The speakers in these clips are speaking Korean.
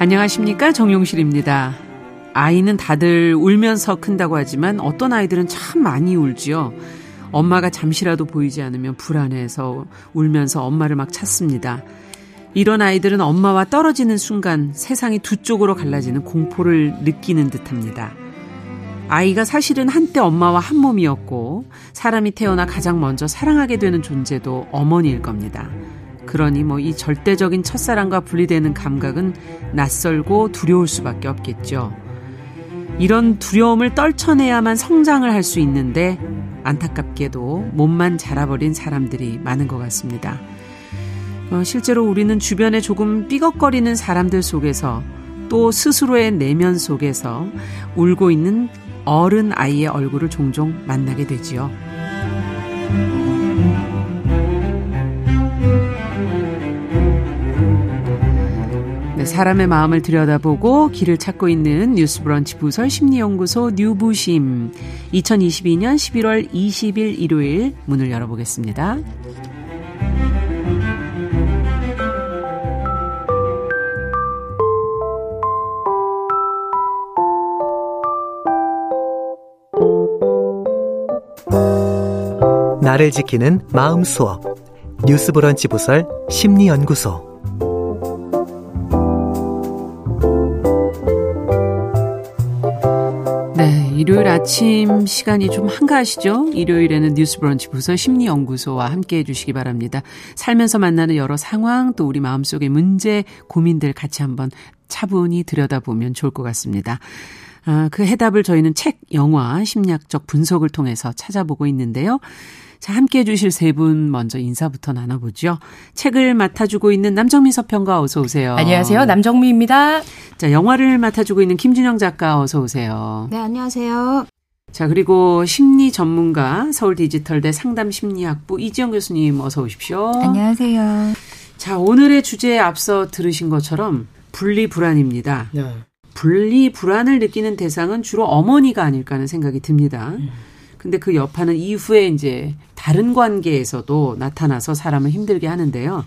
안녕하십니까 정용실입니다. 아이는 다들 울면서 큰다고 하지만 어떤 아이들은 참 많이 울지요. 엄마가 잠시라도 보이지 않으면 불안해서 울면서 엄마를 막 찾습니다. 이런 아이들은 엄마와 떨어지는 순간 세상이 두 쪽으로 갈라지는 공포를 느끼는 듯 합니다. 아이가 사실은 한때 엄마와 한 몸이었고 사람이 태어나 가장 먼저 사랑하게 되는 존재도 어머니일 겁니다. 그러니 뭐 이 절대적인 첫사랑과 분리되는 감각은 낯설고 두려울 수밖에 없겠죠. 이런 두려움을 떨쳐내야만 성장을 할 수 있는데 안타깝게도 몸만 자라버린 사람들이 많은 것 같습니다. 어, 실제로 우리는 주변에 조금 삐걱거리는 사람들 속에서 또 스스로의 내면 속에서 울고 있는 어른 아이의 얼굴을 종종 만나게 되지요. 네, 사람의 마음을 들여다보고 길을 찾고 있는 뉴스브런치 부설 심리연구소 뉴부심. 2022년 11월 20일 일요일 문을 열어보겠습니다. 나를 지키는 마음 수업. 뉴스브런치 부설 심리연구소 일요일 아침 시간이 좀 한가하시죠? 일요일에는 뉴스브런치 부서 심리연구소와 함께 해 주시기 바랍니다. 살면서 만나는 여러 상황 또 우리 마음속의 문제 고민들 같이 한번 차분히 들여다보면 좋을 것 같습니다. 아, 그 해답을 저희는 책, 영화, 심리학적 분석을 통해서 찾아보고 있는데요. 자, 함께 해주실 세 분 먼저 인사부터 나눠보죠. 책을 맡아주고 있는 남정미 서평가 어서 오세요. 안녕하세요. 남정미입니다. 자, 영화를 맡아주고 있는 김준영 작가 어서 오세요. 네, 안녕하세요. 자, 그리고 심리 전문가 서울 디지털대 상담 심리학부 이지영 교수님 어서 오십시오. 안녕하세요. 자, 오늘의 주제에 앞서 들으신 것처럼 분리 불안입니다. 네. 분리 불안을 느끼는 대상은 주로 어머니가 아닐까 하는 생각이 듭니다. 음. 근데 그 여파는 이후에 이제 다른 관계에서도 나타나서 사람을 힘들게 하는데요.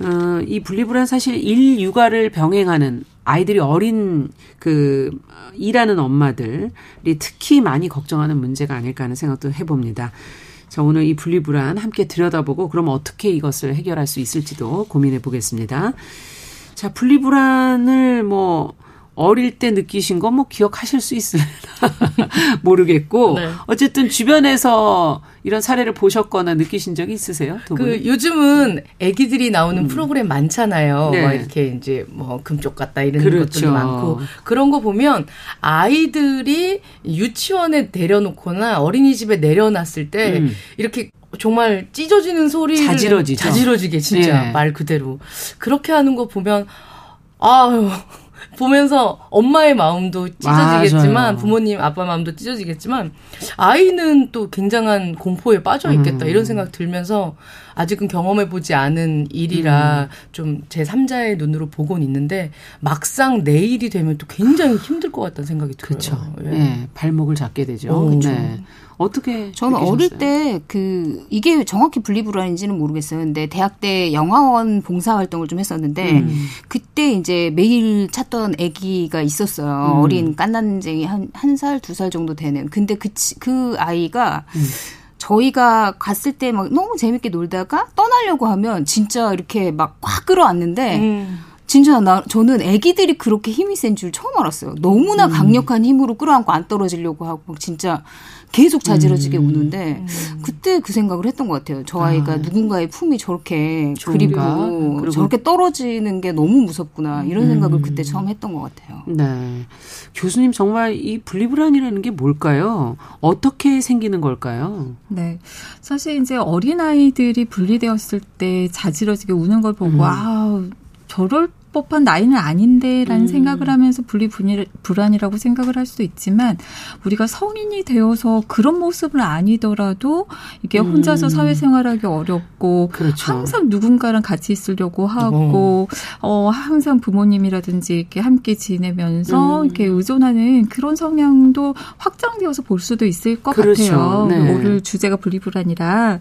어, 이 분리불안 사실 일 육아를 병행하는 아이들이 어린 그 일하는 엄마들이 특히 많이 걱정하는 문제가 아닐까 하는 생각도 해봅니다. 자, 오늘 이 분리불안 함께 들여다보고 그럼 어떻게 이것을 해결할 수 있을지도 고민해 보겠습니다. 자, 분리불안을 뭐 어릴 때 느끼신 거 뭐 기억하실 수 있으나 모르겠고 네. 어쨌든 주변에서 이런 사례를 보셨거나 느끼신 적이 있으세요? 그 요즘은 아기들이 나오는 음. 프로그램 많잖아요. 네. 막 이렇게 이제 뭐 금쪽 같다 이런 그렇죠. 것들도 많고 그런 거 보면 아이들이 유치원에 내려놓거나 어린이집에 내려놨을 때 음. 이렇게 정말 찢어지는 소리를 자지러지죠. 자지러지게 진짜 네. 말 그대로 그렇게 하는 거 보면 아유 보면서 엄마의 마음도 찢어지겠지만 맞아요. 부모님 아빠 마음도 찢어지겠지만 아이는 또 굉장한 공포에 빠져 있겠다 음. 이런 생각 들면서 아직은 경험해 보지 않은 일이라 음. 좀제 3자의 눈으로 보곤 있는데 막상 내일이 되면 또 굉장히 힘들 것 같다는 생각이 들어요. 그렇죠. 예. 네, 발목을 잡게 되죠. 오, 그렇죠. 네. 어떻게 저는 느끼셨어요? 어릴 때 그 이게 정확히 분리불안인지는 모르겠어요. 근데 대학 때 영화원 봉사 활동을 좀 했었는데 음. 그때 이제 매일 찾던 아기가 있었어요. 음. 어린 깐난쟁이 한 한 살 두 살 정도 되는. 근데 그그 아이가 음. 저희가 갔을 때 막 너무 재밌게 놀다가 떠나려고 하면 진짜 이렇게 막꽉 끌어안는데 음. 진짜 나 저는 아기들이 그렇게 힘이 센 줄 처음 알았어요. 너무나 음. 강력한 힘으로 끌어안고 안 떨어지려고 하고 진짜 계속 자지러지게 음. 우는데 음. 그때 그 생각을 했던 것 같아요. 저 아이가 아. 누군가의 품이 저렇게 그리고 저렇게 떨어지는 게 너무 무섭구나 이런 음. 생각을 그때 처음 했던 것 같아요. 네, 교수님 정말 이 분리불안이라는 게 뭘까요? 어떻게 생기는 걸까요? 네, 사실 이제 어린 아이들이 분리되었을 때 자지러지게 우는 걸 보고 음. 아 저럴 법한 나이는 아닌데라는 음. 생각을 하면서 분리 불안이라고 생각을 할 수도 있지만 우리가 성인이 되어서 그런 모습은 아니더라도 이게 음. 혼자서 사회생활하기 어렵고 그렇죠. 항상 누군가랑 같이 있으려고 하고 어. 어 항상 부모님이라든지 이렇게 함께 지내면서 음. 이렇게 의존하는 그런 성향도 확장되어서 볼 수도 있을 것 그렇죠. 같아요. 네. 오늘 주제가 분리불안이라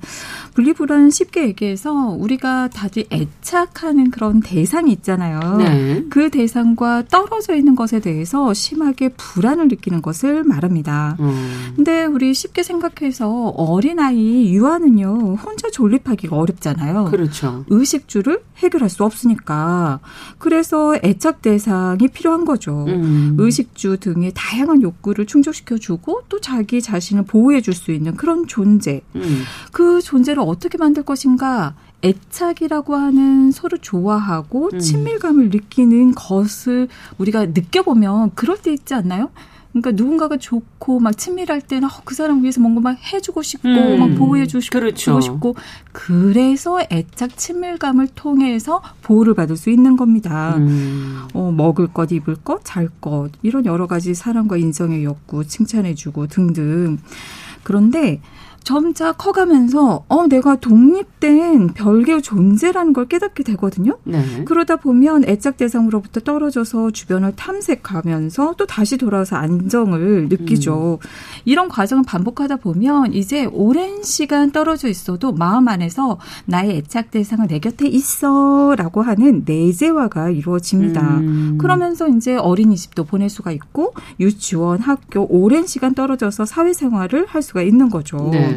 분리불안 쉽게 얘기해서 우리가 다들 애착하는 그런 대상이 있잖아요. 있잖아요. 네. 그 대상과 떨어져 있는 것에 대해서 심하게 불안을 느끼는 것을 말합니다. 음. 근데 우리 쉽게 생각해서 어린아이 유아는요, 혼자 존립하기가 어렵잖아요. 그렇죠. 의식주를 해결할 수 없으니까. 그래서 애착 대상이 필요한 거죠. 음. 의식주 등의 다양한 욕구를 충족시켜주고 또 자기 자신을 보호해줄 수 있는 그런 존재. 음. 그 존재를 어떻게 만들 것인가? 애착이라고 하는 서로 좋아하고 음. 친밀감을 느끼는 것을 우리가 느껴보면 그럴 때 있지 않나요? 그러니까 누군가가 좋고 막 친밀할 때는 어, 그 사람 위해서 뭔가 막 해주고 싶고 음. 막 보호해주고 그렇죠. 싶고 그래서 애착 친밀감을 통해서 보호를 받을 수 있는 겁니다. 음. 어, 먹을 것, 입을 것, 잘 것 이런 여러 가지 사랑과 인정의 욕구, 칭찬해주고 등등. 그런데 점차 커가면서 어 내가 독립된 별개의 존재라는 걸 깨닫게 되거든요. 네. 그러다 보면 애착 대상으로부터 떨어져서 주변을 탐색하면서 또 다시 돌아와서 안정을 느끼죠. 음. 이런 과정을 반복하다 보면 이제 오랜 시간 떨어져 있어도 마음 안에서 나의 애착 대상은 내 곁에 있어라고 하는 내재화가 이루어집니다. 음. 그러면서 이제 어린이집도 보낼 수가 있고 유치원, 학교 오랜 시간 떨어져서 사회생활을 할 수가 있는 거죠. 네.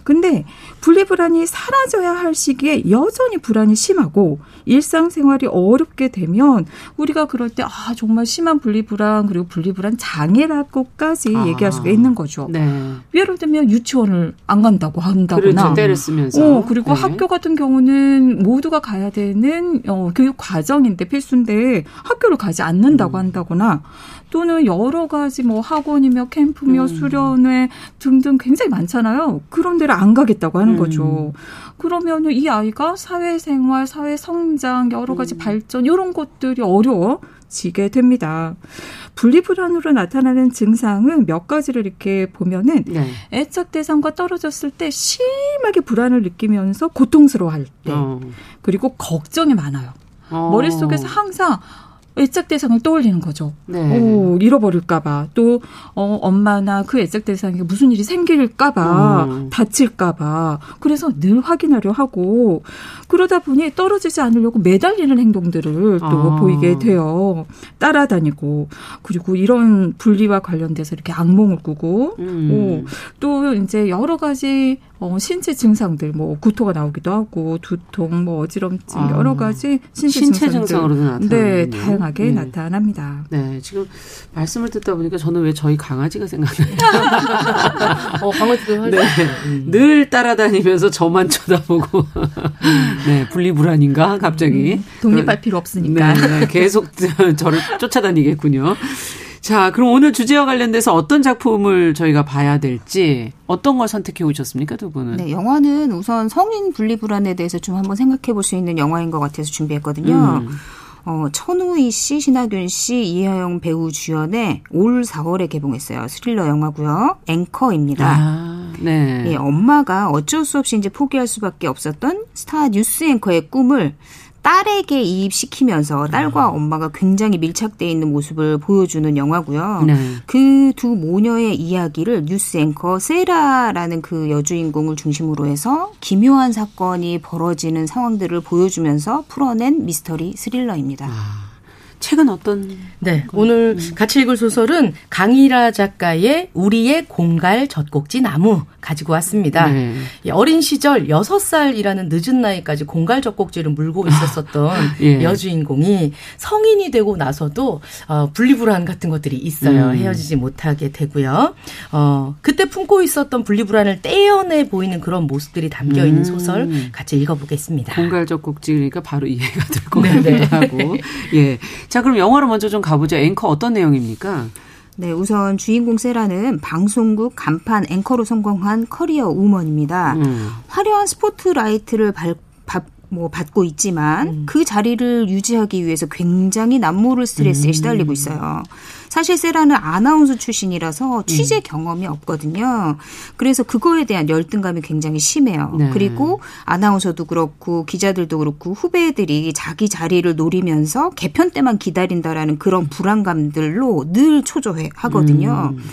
근데 분리불안이 사라져야 할 시기에 여전히 불안이 심하고 일상생활이 어렵게 되면 우리가 그럴 때 아, 정말 심한 분리불안 그리고 분리불안 장애라고까지 아. 얘기할 수가 있는 거죠. 네. 예를 들면 유치원을 안 간다고 한다거나. 그렇죠. 때를 쓰면서. 어, 그리고 네. 학교 같은 경우는 모두가 가야 되는 어, 교육 과정인데 필수인데 학교를 가지 않는다고 음. 한다거나 또는 여러 가지 뭐 학원이며 캠프며 음. 수련회 등등 굉장히 많잖아요. 그런 데를 안 가겠다고 하는 음. 거죠. 그러면 이 아이가 사회생활, 사회 성장, 여러 가지 음. 발전 이런 것들이 어려워지게 됩니다. 분리불안으로 나타나는 증상은 몇 가지를 이렇게 보면은 네. 애착 대상과 떨어졌을 때 심하게 불안을 느끼면서 고통스러워할 때 어. 그리고 걱정이 많아요. 어. 머릿속에서 항상 애착 대상을 떠올리는 거죠. 네. 오, 잃어버릴까봐 또 어, 엄마나 그 애착 대상에 무슨 일이 생길까봐 음. 다칠까봐 그래서 늘 확인하려 하고 그러다 보니 떨어지지 않으려고 매달리는 행동들을 또 아. 보이게 돼요. 따라다니고 그리고 이런 분리와 관련돼서 이렇게 악몽을 꾸고 음. 오, 또 이제 여러 가지 어, 신체 증상들, 뭐 구토가 나오기도 하고 두통, 뭐 어지럼증 아, 여러 가지 신체, 신체 증상으로도 나타나 네, 다양 하게 네. 나타납니다. 네, 지금 말씀을 듣다 보니까 저는 왜 저희 강아지가 생각나요? 어, 강아지도 네, 음. 늘 따라다니면서 저만 쳐다보고 네, 분리불안인가 갑자기 음, 독립할 필요 없으니까 네, 네, 계속 저를 쫓아다니겠군요. 자, 그럼 오늘 주제와 관련돼서 어떤 작품을 저희가 봐야 될지 어떤 걸 선택해 오셨습니까, 두 분은? 네, 영화는 우선 성인 분리 불안에 대해서 좀 한번 생각해 볼 수 있는 영화인 것 같아서 준비했거든요. 음. 어, 천우희 씨, 신하균 씨, 이혜영 배우 주연의 올 4월에 개봉했어요. 스릴러 영화고요. 앵커입니다. 아, 네. 예, 엄마가 어쩔 수 없이 이제 포기할 수밖에 없었던 스타 뉴스 앵커의 꿈을 딸에게 이입시키면서 딸과 아. 엄마가 굉장히 밀착돼 있는 모습을 보여주는 영화고요. 네. 그 두 모녀의 이야기를 뉴스 앵커 세라라는 그 여주인공을 중심으로 해서 기묘한 사건이 벌어지는 상황들을 보여주면서 풀어낸 미스터리 스릴러입니다. 아. 책은 어떤? 네, 오늘 음. 같이 읽을 소설은 강일아 작가의 우리의 공갈 젖꼭지 나무 가지고 왔습니다. 네. 어린 시절 6살이라는 늦은 나이까지 공갈 젖꼭지를 물고 있었었던 예. 여주인공이 성인이 되고 나서도 어, 분리불안 같은 것들이 있어요. 음. 헤어지지 못하게 되고요. 어, 그때 품고 있었던 분리불안을 떼어내 보이는 그런 모습들이 담겨 있는 음. 소설 같이 읽어보겠습니다. 공갈 젖꼭지가 바로 이해가 될 것 같기도 하고. 예. 자, 그럼 영화로 먼저 좀 가보죠. 앵커 어떤 내용입니까? 네, 우선 주인공 세라는 방송국 간판 앵커로 성공한 커리어 우먼입니다. 음. 화려한 스포트라이트를 발, 밥, 뭐 받고 있지만 음. 그 자리를 유지하기 위해서 굉장히 남모를 스트레스에 음. 시달리고 있어요. 사실 세라는 아나운서 출신이라서 취재 음. 경험이 없거든요. 그래서 그거에 대한 열등감이 굉장히 심해요. 네. 그리고 아나운서도 그렇고 기자들도 그렇고 후배들이 자기 자리를 노리면서 개편 때만 기다린다라는 그런 불안감들로 늘 초조해 하거든요. 음.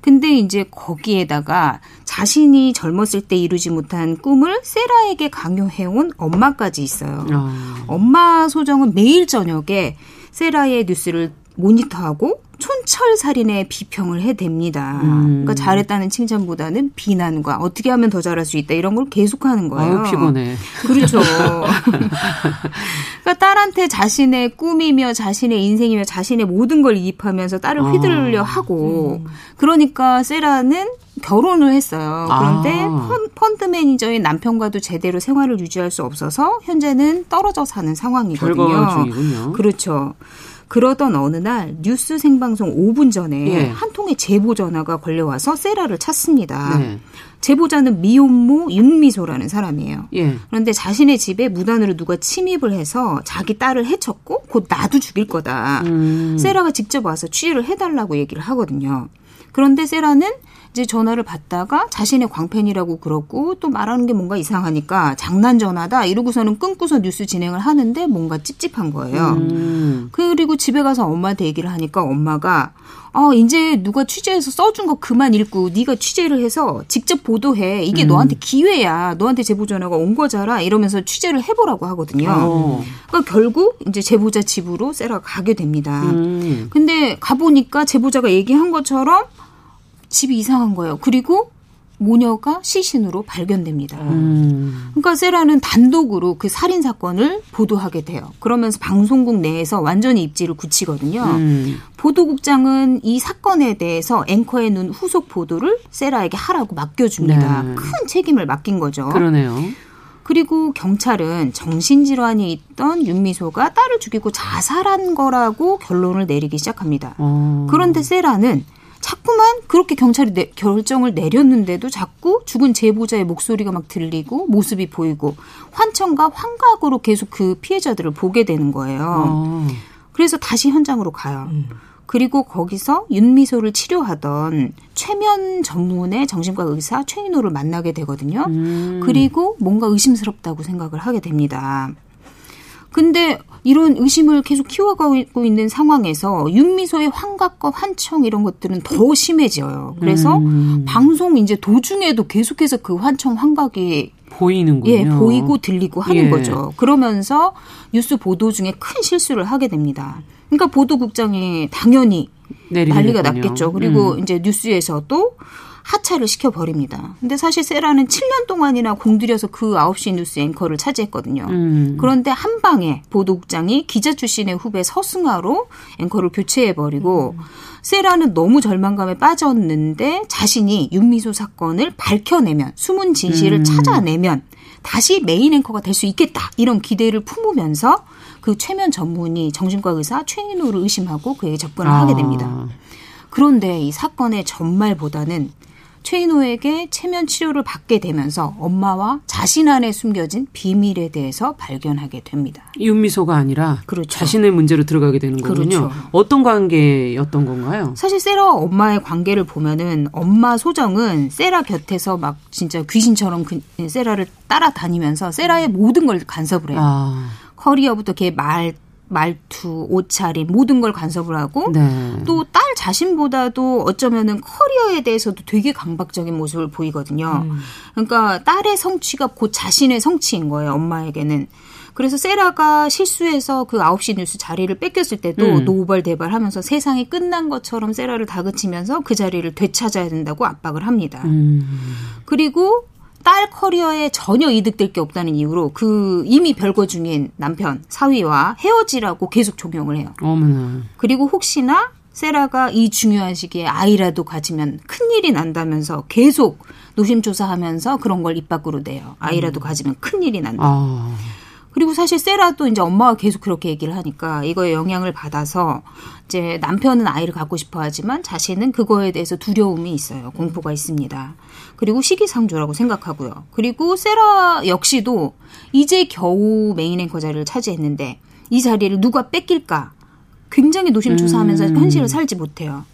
근데 이제 거기에다가 자신이 젊었을 때 이루지 못한 꿈을 세라에게 강요해온 엄마까지 있어요. 아. 엄마 소정은 매일 저녁에 세라의 뉴스를 모니터하고 촌철살인의 비평을 해댑니다. 음. 그러니까 잘했다는 칭찬보다는 비난과 어떻게 하면 더 잘할 수 있다 이런 걸 계속하는 거예요. 아유, 피곤해. 그렇죠. 그러니까 딸한테 자신의 꿈이며 자신의 인생이며 자신의 모든 걸 이입하면서 딸을 아. 휘둘려 하고 그러니까 세라는 결혼을 했어요. 그런데 아. 펀, 펀드 매니저인 남편과도 제대로 생활을 유지할 수 없어서 현재는 떨어져 사는 상황이거든요. 그렇죠. 그러던 어느 날 뉴스 생방송 5분 전에 예. 한 통의 제보 전화가 걸려와서 세라를 찾습니다. 네. 제보자는 미혼모 윤미소라는 사람이에요. 예. 그런데 자신의 집에 무단으로 누가 침입을 해서 자기 딸을 해쳤고 곧 나도 죽일 거다. 음. 세라가 직접 와서 취재를 해달라고 얘기를 하거든요. 그런데 세라는 이제 전화를 받다가 자신의 광팬이라고 그러고 또 말하는 게 뭔가 이상하니까 장난 전화다 이러고서는 끊고서 뉴스 진행을 하는데 뭔가 찝찝한 거예요. 음. 그리고 집에 가서 엄마한테 얘기를 하니까 엄마가 아 이제 누가 취재해서 써준 거 그만 읽고 네가 취재를 해서 직접 보도해 이게 음. 너한테 기회야 너한테 제보 전화가 온 거잖아 이러면서 취재를 해보라고 하거든요. 어. 그러니까 결국 이제 제보자 집으로 세라가 가게 됩니다. 음. 근데 가 보니까 제보자가 얘기한 것처럼 집이 이상한 거예요. 그리고 모녀가 시신으로 발견됩니다. 음. 그러니까 세라는 단독으로 그 살인 사건을 보도하게 돼요. 그러면서 방송국 내에서 완전히 입지를 굳히거든요. 음. 보도국장은 이 사건에 대해서 앵커에 놓은 후속 보도를 세라에게 하라고 맡겨줍니다. 네. 큰 책임을 맡긴 거죠. 그러네요. 그리고 경찰은 정신질환이 있던 윤미소가 딸을 죽이고 자살한 거라고 결론을 내리기 시작합니다. 어. 그런데 세라는 자꾸만 그렇게 경찰이 내- 결정을 내렸는데도 자꾸 죽은 제보자의 목소리가 막 들리고 모습이 보이고 환청과 환각으로 계속 그 피해자들을 보게 되는 거예요. 어. 그래서 다시 현장으로 가요. 그리고 거기서 윤미소를 치료하던 최면 전문의 정신과 의사 최인호를 만나게 되거든요. 음. 그리고 뭔가 의심스럽다고 생각을 하게 됩니다. 근데 이런 의심을 계속 키워가고 있는 상황에서 윤미소의 환각과 환청 이런 것들은 더 심해져요. 그래서 음. 방송 이제 도중에도 계속해서 그 환청 환각이 보이는군요. 예, 보이고 들리고 하는 예. 거죠. 그러면서 뉴스 보도 중에 큰 실수를 하게 됩니다. 그러니까 보도국장이 당연히 난리가. 났겠죠. 그리고 음. 이제 뉴스에서도 하차를 시켜버립니다. 근데 사실 세라는 7년 동안이나 공들여서 그 9시 뉴스 앵커를 차지했거든요. 음. 그런데 한 방에 보도국장이 기자 출신의 후배 서승아로 앵커를 교체해버리고 음. 세라는 너무 절망감에 빠졌는데 자신이 윤미소 사건을 밝혀내면 숨은 진실을 음. 찾아내면 다시 메인 앵커가 될 수 있겠다 이런 기대를 품으면서 그 최면 전문의 정신과 의사 최인호를 의심하고 그에게 접근을 하게 됩니다. 아. 그런데 이 사건의 전말보다는 최인호에게 체면 치료를 받게 되면서 엄마와 자신 안에 숨겨진 비밀에 대해서 발견하게 됩니다. 윤미소가 아니라 그렇죠. 자신의 문제로 들어가게 되는 거군요. 그렇죠. 어떤 관계였던 건가요? 사실 세라와 엄마의 관계를 보면은 엄마 소정은 세라 곁에서 막 진짜 귀신처럼 그 세라를 따라다니면서 세라의 모든 걸 간섭을 해요. 아, 커리어부터 걔 말, 말투, 옷차림 모든 걸 간섭을 하고 네. 또딸 자신보다도 어쩌면은 커리어에 대해서도 되게 강박적인 모습을 보이거든요. 그러니까 딸의 성취가 곧 자신의 성취인 거예요, 엄마에게는. 그래서 세라가 실수해서 그 9시 뉴스 자리를 뺏겼을 때도 음. 노발대발 하면서 세상이 끝난 것처럼 세라를 다그치면서 그 자리를 되찾아야 된다고 압박을 합니다. 음. 그리고 딸 커리어에 전혀 이득될 게 없다는 이유로 그 이미 별거 중인 남편 사위와 헤어지라고 계속 종용을 해요. 어머나. 그리고 혹시나 세라가 이 중요한 시기에 아이라도 가지면 큰일이 난다면서 계속 노심초사하면서 그런 걸 입 밖으로 내요. 아이라도 가지면 큰일이 난다. 아, 그리고 사실 세라도 이제 엄마가 계속 그렇게 얘기를 하니까 이거에 영향을 받아서 이제 남편은 아이를 갖고 싶어 하지만 자신은 그거에 대해서 두려움이 있어요. 공포가 있습니다. 그리고 시기상조라고 생각하고요. 그리고 세라 역시도 이제 겨우 메인 앵커 자리를 차지했는데 이 자리를 누가 뺏길까 굉장히 노심초사하면서 음. 현실을 살지 못해요.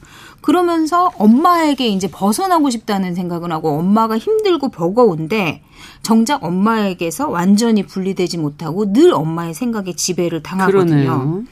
그러면서 엄마에게 이제 벗어나고 싶다는 생각은 하고 엄마가 힘들고 버거운데 정작 엄마에게서 완전히 분리되지 못하고 늘 엄마의 생각에 지배를 당하거든요. 그러네요.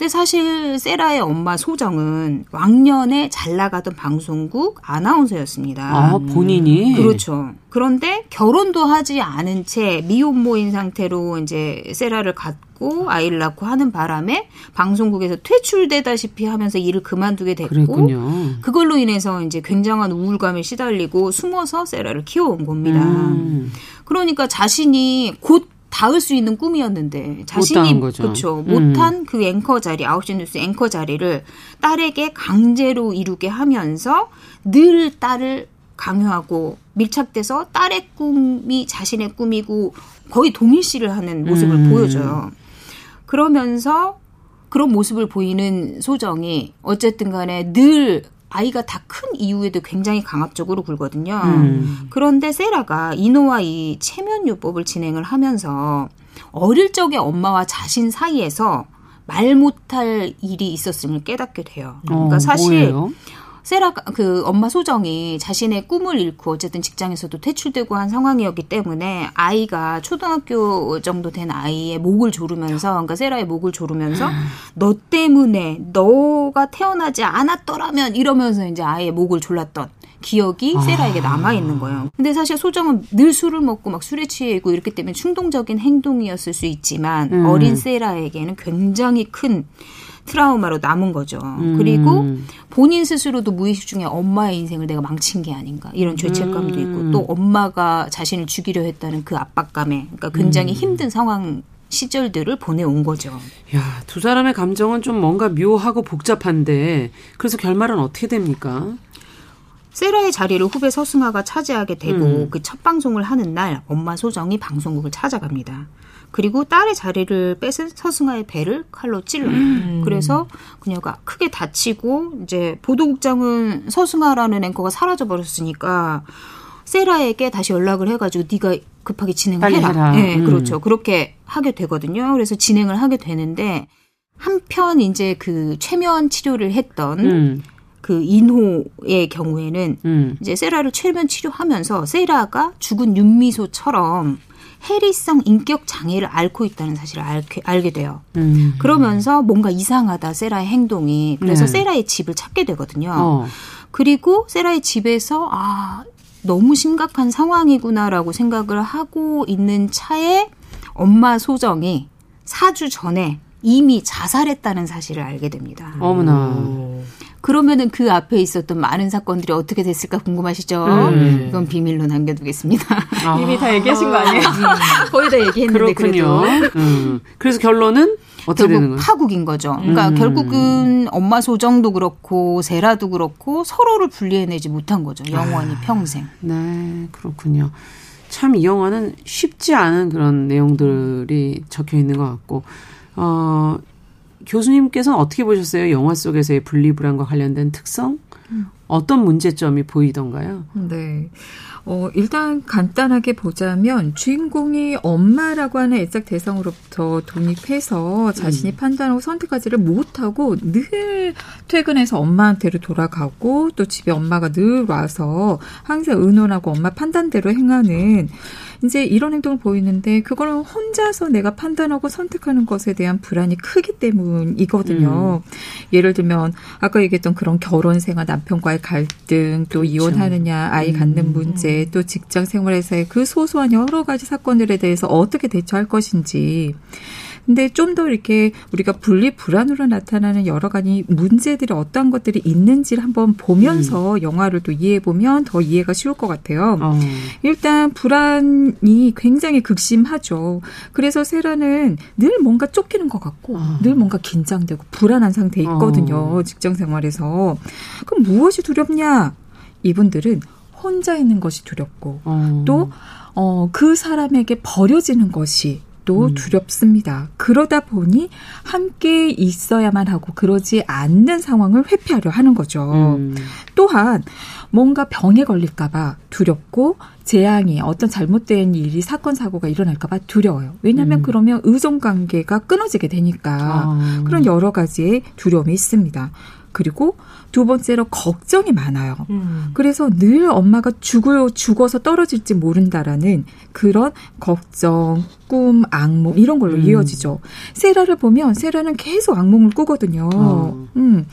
근데 사실 세라의 엄마 소정은 왕년에 잘 나가던 방송국 아나운서였습니다. 아, 본인이? 그렇죠. 그런데 결혼도 하지 않은 채 미혼모인 상태로 이제 세라를 갖고 아이를 낳고 하는 바람에 방송국에서 퇴출되다시피 하면서 일을 그만두게 됐고 그랬군요. 그걸로 인해서 이제 굉장한 우울감에 시달리고 숨어서 세라를 키워온 겁니다. 음. 그러니까 자신이 곧 닿을 수 있는 꿈이었는데 자신이 그렇죠 못한 음. 그 앵커 자리 아홉 시 뉴스 앵커 자리를 딸에게 강제로 이루게 하면서 늘 딸을 강요하고 밀착돼서 딸의 꿈이 자신의 꿈이고 거의 동일시를 하는 모습을 음. 보여줘요. 그러면서 그런 모습을 보이는 소정이 어쨌든 간에 늘 아이가 다 큰 이후에도 굉장히 강압적으로 굴거든요. 음. 그런데 세라가 이노와 이 체면 요법을 진행을 하면서 어릴 적에 엄마와 자신 사이에서 말 못할 일이 있었음을 깨닫게 돼요. 그러니까 어, 사실 뭐예요? 세라가 그 엄마 소정이 자신의 꿈을 잃고 어쨌든 직장에서도 퇴출되고 한 상황이었기 때문에 아이가 초등학교 정도 된 아이의 목을 조르면서 그러니까 세라의 목을 조르면서 너 때문에 너가 태어나지 않았더라면 이러면서 이제 아이의 목을 졸랐던 기억이 아. 세라에게 남아 있는 거예요. 근데 사실 소정은 늘 술을 먹고 막 술에 취해 있고 이렇기 때문에 충동적인 행동이었을 수 있지만 음. 어린 세라에게는 굉장히 큰 트라우마로 남은 거죠. 음. 그리고 본인 스스로도 무의식 중에 엄마의 인생을 내가 망친 게 아닌가 이런 죄책감도 음. 있고 또 엄마가 자신을 죽이려 했다는 그 압박감에 그러니까 굉장히 음. 힘든 상황 시절들을 보내온 거죠. 야, 두 사람의 감정은 좀 뭔가 묘하고 복잡한데 그래서 결말은 어떻게 됩니까? 세라의 자리를 후배 서승아가 차지하게 되고 음. 그첫 방송을 하는 날 엄마 소정이 방송국을 찾아갑니다. 그리고 딸의 자리를 뺏은 서승아의 배를 칼로 찔러요. 음. 그래서 그녀가 크게 다치고 이제 보도국장은 서승아라는 앵커가 사라져 버렸으니까 세라에게 다시 연락을 해가지고 네가 급하게 진행을 해라. 해라. 네, 음. 그렇죠. 그렇게 하게 되거든요. 그래서 진행을 하게 되는데 한편 이제 그 최면 치료를 했던 음. 그 인호의 경우에는 음. 이제 세라를 최면 치료하면서 세라가 죽은 윤미소처럼 해리성 인격 장애를 앓고 있다는 사실을 알게, 알게 돼요. 음. 그러면서 뭔가 이상하다 세라의 행동이 그래서 네. 세라의 집을 찾게 되거든요. 어. 그리고 세라의 집에서 아 너무 심각한 상황이구나라고 생각을 하고 있는 차에 엄마 소정이 4주 전에 이미 자살했다는 사실을 알게 됩니다. 어머나. 그러면은 그 앞에 있었던 많은 사건들이 어떻게 됐을까 궁금하시죠? 음. 이건 비밀로 남겨두겠습니다. 아. 이미 다 얘기하신 거 아니에요? 거의 다 얘기했는데 그렇군요. 그래도. 음. 그래서 결론은 어떻게 결국? 파국인 거죠. 그러니까 음. 결국은 엄마 소정도 그렇고 세라도 그렇고 서로를 분리해내지 못한 거죠. 영원히 아. 평생. 네, 그렇군요. 참 이 영화는 쉽지 않은 그런 내용들이 적혀 있는 것 같고 어 교수님께서는 어떻게 보셨어요? 영화 속에서의 분리불안과 관련된 특성? 음. 어떤 문제점이 보이던가요? 네. 어, 일단 간단하게 보자면 주인공이 엄마라고 하는 애적 대상으로부터 독립해서 자신이 음. 판단하고 선택하지를 못하고 늘 퇴근해서 엄마한테로 돌아가고 또 집에 엄마가 늘 와서 항상 의논하고 엄마 판단대로 행하는 이제 이런 행동을 보이는데 그거는 혼자서 내가 판단하고 선택하는 것에 대한 불안이 크기 때문이거든요. 음. 예를 들면 아까 얘기했던 그런 결혼 생활 남편과의 갈등 또 그렇죠. 이혼하느냐 아이 갖는 음. 문제 또 직장 생활에서의 그 소소한 여러 가지 사건들에 대해서 어떻게 대처할 것인지 근데 좀 더 이렇게 우리가 분리 불안으로 나타나는 여러 가지 문제들이 어떤 것들이 있는지를 한번 보면서 음. 영화를 또 이해해 보면 더 이해가 쉬울 것 같아요. 어. 일단 불안이 굉장히 극심하죠. 그래서 세라는 늘 뭔가 쫓기는 것 같고 어. 늘 뭔가 긴장되고 불안한 상태에 있거든요. 어. 직장 생활에서. 그럼 무엇이 두렵냐? 이분들은 혼자 있는 것이 두렵고 어. 또 어, 그 사람에게 버려지는 것이 또 음. 두렵습니다. 그러다 보니 함께 있어야만 하고 그러지 않는 상황을 회피하려 하는 거죠. 음. 또한 뭔가 병에 걸릴까봐 두렵고 재앙이 어떤 잘못된 일이 사건 사고가 일어날까봐 두려워요. 왜냐하면 음. 그러면 의존 관계가 끊어지게 되니까 아. 그런 여러 가지의 두려움이 있습니다. 그리고 두 번째로 걱정이 많아요. 음. 그래서 늘 엄마가 죽어 죽어서 떨어질지 모른다라는 그런 걱정, 꿈, 악몽 이런 걸로 음. 이어지죠. 세라를 보면 세라는 계속 악몽을 꾸거든요. 어. 음.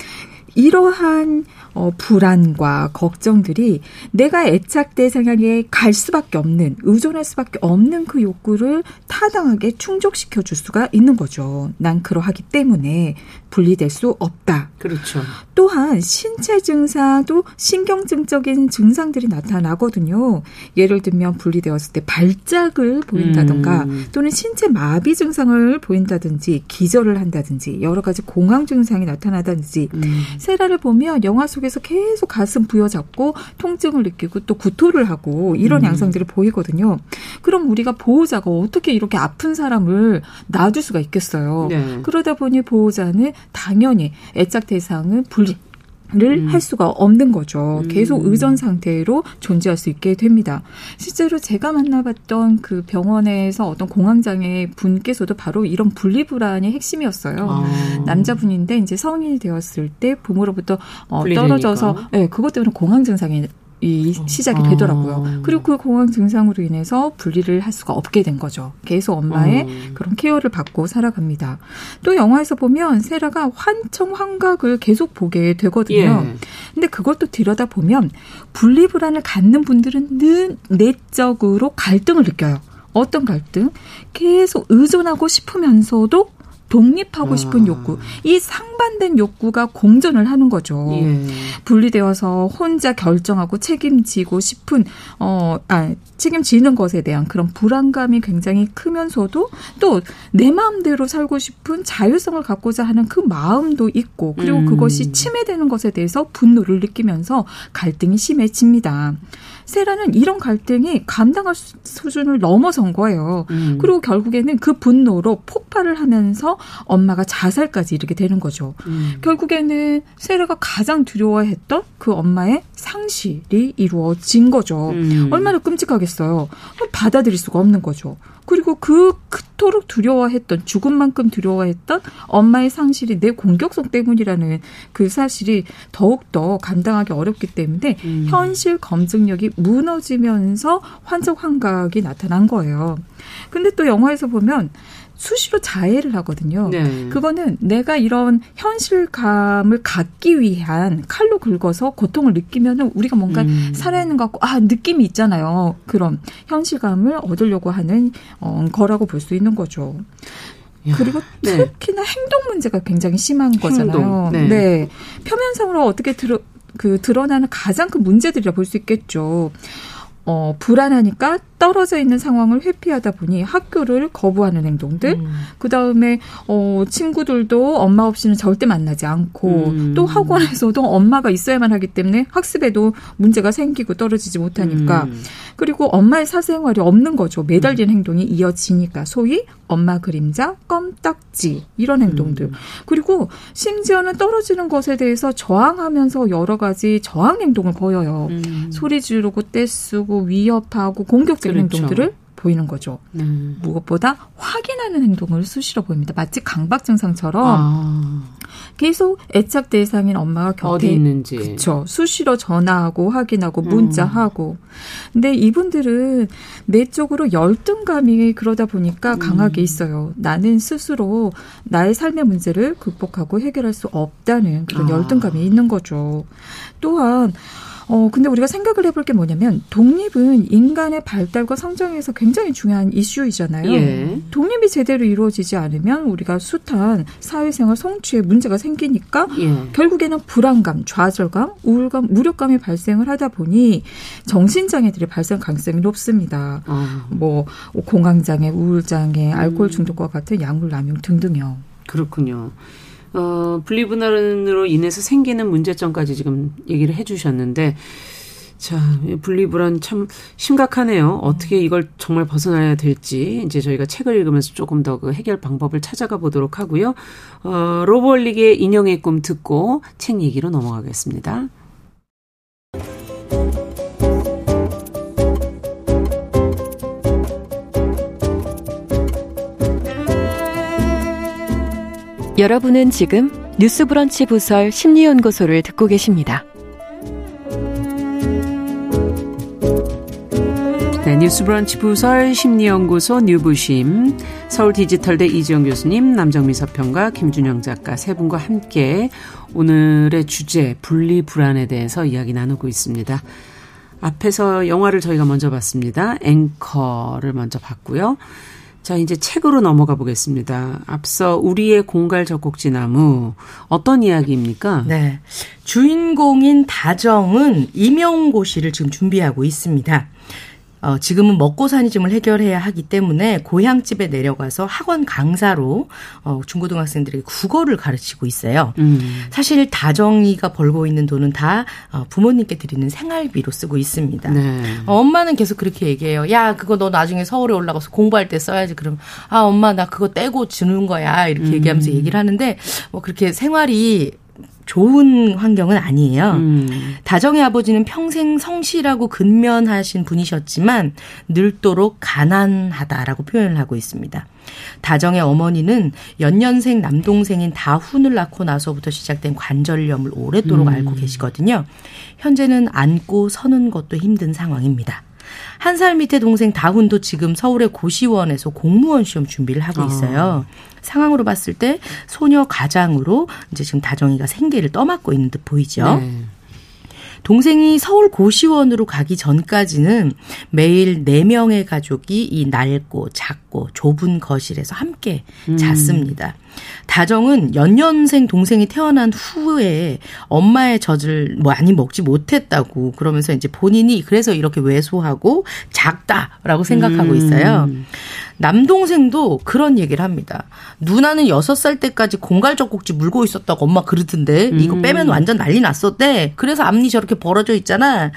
이러한 어, 불안과 걱정들이 내가 애착 대상에게 갈 수밖에 없는 의존할 수밖에 없는 그 욕구를 타당하게 충족시켜 줄 수가 있는 거죠. 난 그러하기 때문에 분리될 수 없다. 그렇죠. 또한 신체 증상도 신경증적인 증상들이 나타나거든요. 예를 들면 분리되었을 때 발작을 보인다던가 음. 또는 신체 마비 증상을 보인다든지 기절을 한다든지 여러 가지 공황 증상이 나타나다든지 음. 세라를 보면 영화 속에 서 계속 가슴 부여잡고 통증을 느끼고 또 구토를 하고 이런 음. 양상들이 보이거든요. 그럼 우리가 보호자가 어떻게 이렇게 아픈 사람을 놔둘 수가 있겠어요. 네. 그러다 보니 보호자는 당연히 애착 대상은 분리 를 음. 할 수가 없는 거죠. 음. 계속 의전 상태로 존재할 수 있게 됩니다. 실제로 제가 만나봤던 그 병원에서 어떤 공황장애 분께서도 바로 이런 분리불안이 핵심이었어요. 아. 남자분인데 이제 성인이 되었을 때 부모로부터 어, 떨어져서, 예, 네, 그것 때문에 공황 증상이 이 시작이 되더라고요. 아. 그리고 그 공황 증상으로 인해서 분리를 할 수가 없게 된 거죠. 계속 엄마의 아. 그런 케어를 받고 살아갑니다. 또 영화에서 보면 세라가 환청 환각을 계속 보게 되거든요. 예. 근데 그것도 들여다 보면 분리 불안을 갖는 분들은 늘 내적으로 갈등을 느껴요. 어떤 갈등? 계속 의존하고 싶으면서도 독립하고 싶은 아. 욕구, 이 상반된 욕구가 공존을 하는 거죠. 예. 분리되어서 혼자 결정하고 책임지고 싶은 어, 아, 책임지는 것에 대한 그런 불안감이 굉장히 크면서도 또 내 마음대로 살고 싶은 자율성을 갖고자 하는 그 마음도 있고 그리고 음. 그것이 침해되는 것에 대해서 분노를 느끼면서 갈등이 심해집니다. 세라는 이런 갈등이 감당할 수준을 넘어선 거예요. 음. 그리고 결국에는 그 분노로 폭발을 하면서 엄마가 자살까지 이르게 되는 거죠. 음. 결국에는 세라가 가장 두려워했던 그 엄마의 상실이 이루어진 거죠. 음. 얼마나 끔찍하겠어요. 받아들일 수가 없는 거죠. 그리고 그 그토록 두려워했던 죽음만큼 두려워했던 엄마의 상실이 내 공격성 때문이라는 그 사실이 더욱더 감당하기 어렵기 때문에 음. 현실 검증력이 무너지면서 환적 환각이 나타난 거예요. 근데 또 영화에서 보면 수시로 자해를 하거든요. 네. 그거는 내가 이런 현실감을 갖기 위한 칼로 긁어서 고통을 느끼면은 우리가 뭔가 음. 살아있는 것 같고 아 느낌이 있잖아요. 그런 현실감을 얻으려고 하는 어, 거라고 볼 수 있는 거죠. 야, 그리고 네. 특히나 행동 문제가 굉장히 심한 거잖아요. 네. 네. 표면상으로 어떻게 들어 그 드러나는 가장 큰 문제들이라 볼 수 있겠죠. 어, 불안하니까 떨어져 있는 상황을 회피하다 보니 학교를 거부하는 행동들, 음. 그 다음에 어, 친구들도 엄마 없이는 절대 만나지 않고 음. 또 학원에서도 엄마가 있어야만 하기 때문에 학습에도 문제가 생기고 떨어지지 못하니까 음. 그리고 엄마의 사생활이 없는 거죠. 매달리는 음. 행동이 이어지니까 소위 엄마 그림자, 껌딱지 이런 행동들. 음. 그리고 심지어는 떨어지는 것에 대해서 저항하면서 여러 가지 저항 행동을 보여요. 음. 소리 지르고 떼쓰고 위협하고 공격적 인 그렇죠. 행동들을 보이는 거죠. 음. 무엇보다 확인하는 행동을 수시로 보입니다. 마치 강박 증상처럼 아. 계속 애착 대상인 엄마가 곁에 있는지 그렇죠. 수시로 전화하고 확인하고 음. 문자하고. 음. 근데 이분들은 내적으로 열등감이 그러다 보니까 음. 강하게 있어요. 나는 스스로 나의 삶의 문제를 극복하고 해결할 수 없다는 그런 아. 열등감이 있는 거죠. 또한 어, 근데 우리가 생각을 해볼 게 뭐냐면 독립은 인간의 발달과 성장에서 굉장히 중요한 이슈이잖아요. 예. 독립이 제대로 이루어지지 않으면 우리가 숱한 사회생활 성취에 문제가 생기니까 예. 결국에는 불안감, 좌절감, 우울감, 무력감이 발생을 하다 보니 정신장애들이 발생 가능성이 높습니다. 어. 뭐 공황장애, 우울장애, 알코올 음. 중독과 같은 약물 남용 등등요. 그렇군요. 어, 분리분할으로 인해서 생기는 문제점까지 지금 얘기를 해 주셨는데, 자, 분리불안 참 심각하네요. 어떻게 이걸 정말 벗어나야 될지 이제 저희가 책을 읽으면서 조금 더 그 해결 방법을 찾아가 보도록 하고요. 어, 로버릭의 인형의 꿈 듣고 책 얘기로 넘어가겠습니다. 여러분은 지금 뉴스브런치 부설 심리연구소를 듣고 계십니다. 네, 뉴스브런치 부설 심리연구소 뉴부심 서울 디지털대 이지영 교수님, 남정미 서평가, 김준영 작가 세 분과 함께 오늘의 주제 분리 불안에 대해서 이야기 나누고 있습니다. 앞에서 영화를 저희가 먼저 봤습니다. 앵커를 먼저 봤고요. 자, 이제 책으로 넘어가 보겠습니다. 앞서 우리의 공갈 젖꼭지 나무 어떤 이야기입니까? 네. 주인공인 다정은 임용고시를 지금 준비하고 있습니다. 어, 지금은 먹고 사니즘을 해결해야 하기 때문에 고향집에 내려가서 학원 강사로 어, 중고등학생들에게 국어를 가르치고 있어요. 음. 사실 다정이가 벌고 있는 돈은 다 어, 부모님께 드리는 생활비로 쓰고 있습니다. 네. 어, 엄마는 계속 그렇게 얘기해요. 야, 그거 너 나중에 서울에 올라가서 공부할 때 써야지. 그럼 아, 엄마 나 그거 떼고 주는 거야. 이렇게 음. 얘기하면서 얘기를 하는데 뭐 그렇게 생활이 좋은 환경은 아니에요. 음. 다정의 아버지는 평생 성실하고 근면하신 분이셨지만 늙도록 가난하다라고 표현을 하고 있습니다. 다정의 어머니는 연년생 남동생인 다훈을 낳고 나서부터 시작된 관절염을 오랫도록 음. 앓고 계시거든요. 현재는 앉고 서는 것도 힘든 상황입니다. 한 살 밑에 동생 다훈도 지금 서울의 고시원에서 공무원 시험 준비를 하고 있어요. 아. 상황으로 봤을 때 소녀 가장으로 이제 지금 다정이가 생계를 떠맡고 있는 듯 보이죠. 네. 동생이 서울 고시원으로 가기 전까지는 매일 4명의 가족이 이 낡고 작고 좁은 거실에서 함께 음. 잤습니다. 다정은 연년생 동생이 태어난 후에 엄마의 젖을 많이 먹지 못했다고 그러면서 이제 본인이 그래서 이렇게 왜소하고 작다라고 생각하고 음. 있어요. 음. 남동생도 그런 얘기를 합니다. 누나는 여섯 살 때까지 공갈젖꼭지 물고 있었다고 엄마 그러던데 이거 음. 빼면 완전 난리 났었대. 그래서 앞니 저렇게 벌어져 있잖아.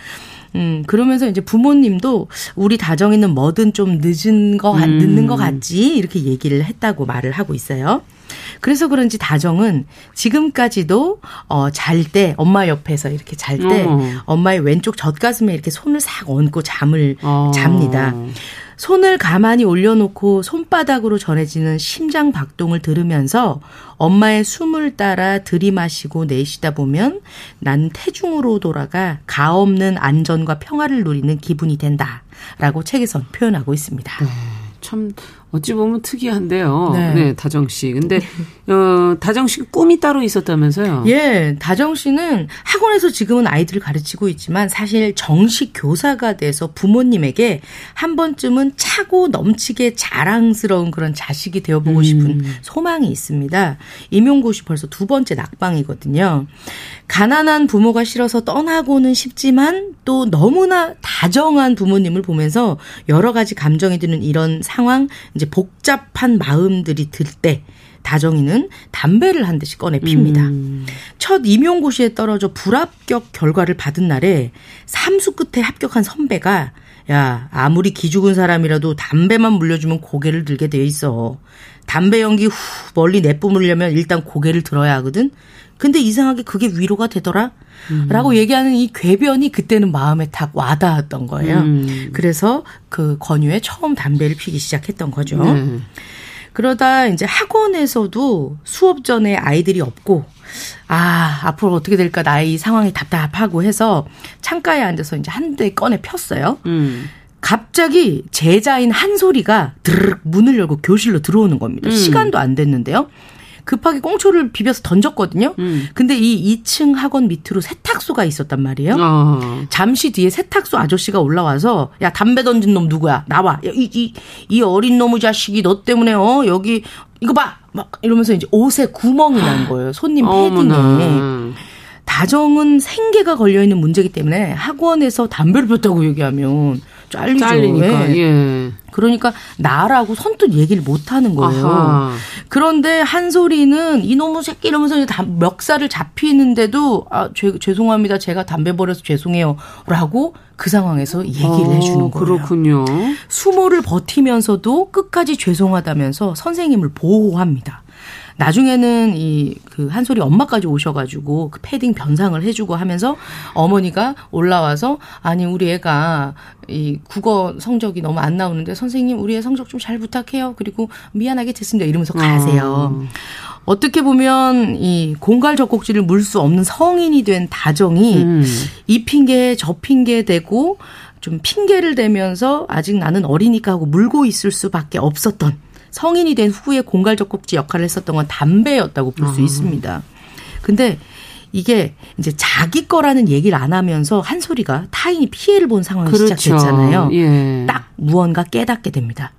음, 그러면서 이제 부모님도 우리 다정이는 뭐든 좀 늦은 거, 음. 늦는 거 같지? 이렇게 얘기를 했다고 말을 하고 있어요. 그래서 그런지 다정은 지금까지도 어, 잘 때 엄마 옆에서 이렇게 잘때 어. 엄마의 왼쪽 젖가슴에 이렇게 손을 싹 얹고 잠을 어. 잡니다. 손을 가만히 올려놓고 손바닥으로 전해지는 심장 박동을 들으면서 엄마의 숨을 따라 들이마시고 내쉬다 보면 난 태중으로 돌아가 가 없는 안전과 평화를 누리는 기분이 된다. 라고 책에서 표현하고 있습니다. 네, 참 어찌 보면 특이한데요. 네, 네 다정 씨. 근데 어, 다정 씨 꿈이 따로 있었다면서요? 예, 다정 씨는 학원에서 지금은 아이들을 가르치고 있지만 사실 정식 교사가 돼서 부모님에게 한 번쯤은 차고 넘치게 자랑스러운 그런 자식이 되어보고 싶은 음. 소망이 있습니다. 임용고시 벌써 두 번째 낙방이거든요. 가난한 부모가 싫어서 떠나고는 싶지만 또 너무나 다정한 부모님을 보면서 여러 가지 감정이 드는 이런 상황 이제 복잡한 마음들이 들 때 다정이는 담배를 한 대씩 꺼내 핍니다. 음. 첫 임용고시에 떨어져 불합격 결과를 받은 날에 삼수 끝에 합격한 선배가 야 아무리 기죽은 사람이라도 담배만 물려주면 고개를 들게 돼 있어. 담배 연기 후 멀리 내뿜으려면 일단 고개를 들어야 하거든. 근데 이상하게 그게 위로가 되더라. 음. 라고 얘기하는 이 궤변이 그때는 마음에 탁 와닿았던 거예요. 음. 그래서 그 권유에 처음 담배를 피기 시작했던 거죠. 네. 그러다 이제 학원에서도 수업 전에 아이들이 없고 아, 앞으로 어떻게 될까 나의 상황이 답답하고 해서 창가에 앉아서 이제 한 대 꺼내 폈어요. 음. 갑자기 제자인 한 소리가 드르륵 문을 열고 교실로 들어오는 겁니다. 음. 시간도 안 됐는데요. 급하게 꽁초를 비벼서 던졌거든요. 음. 근데 이 2층 학원 밑으로 세탁소가 있었단 말이에요. 어. 잠시 뒤에 세탁소 아저씨가 올라와서 야 담배 던진 놈 누구야? 나와. 이, 이, 이 어린 놈의 자식이 너 때문에 어 여기 이거 봐. 막 이러면서 이제 옷에 구멍이 난 거예요. 손님 패딩에. 다정은 생계가 걸려 있는 문제이기 때문에 학원에서 담배를 폈다고 얘기하면 잘리죠. 잘리니까. 네. 예. 그러니까 나라고 선뜻 얘기를 못 하는 거예요. 아하. 그런데 한 소리는 이놈의 새끼 이러면서 멱살을 잡히는데도 아, 죄, 죄송합니다. 제가 담배 버려서 죄송해요. 라고 그 상황에서 얘기를 어, 해주는 거예요. 그렇군요. 수모를 버티면서도 끝까지 죄송하다면서 선생님을 보호합니다. 나중에는 이 그 한솔이 엄마까지 오셔가지고 그 패딩 변상을 해주고 하면서 어머니가 올라와서 아니 우리 애가 이 국어 성적이 너무 안 나오는데 선생님 우리 애 성적 좀 잘 부탁해요. 그리고 미안하게 됐습니다. 이러면서 가세요. 어. 어떻게 보면 이 공갈 젖꼭지를 물 수 없는 성인이 된 다정이 음. 이 핑계 저 핑계 대고 좀 핑계를 대면서 아직 나는 어리니까 하고 물고 있을 수밖에 없었던 성인이 된 후에 공갈 젖꼭지 역할을 했었던 건 담배였다고 볼수 아. 있습니다. 근데 이게 이제 자기 거라는 얘기를 안 하면서 한 소리가 타인이 피해를 본 상황이 그렇죠. 시작됐잖아요. 예. 딱 무언가 깨닫게 됩니다.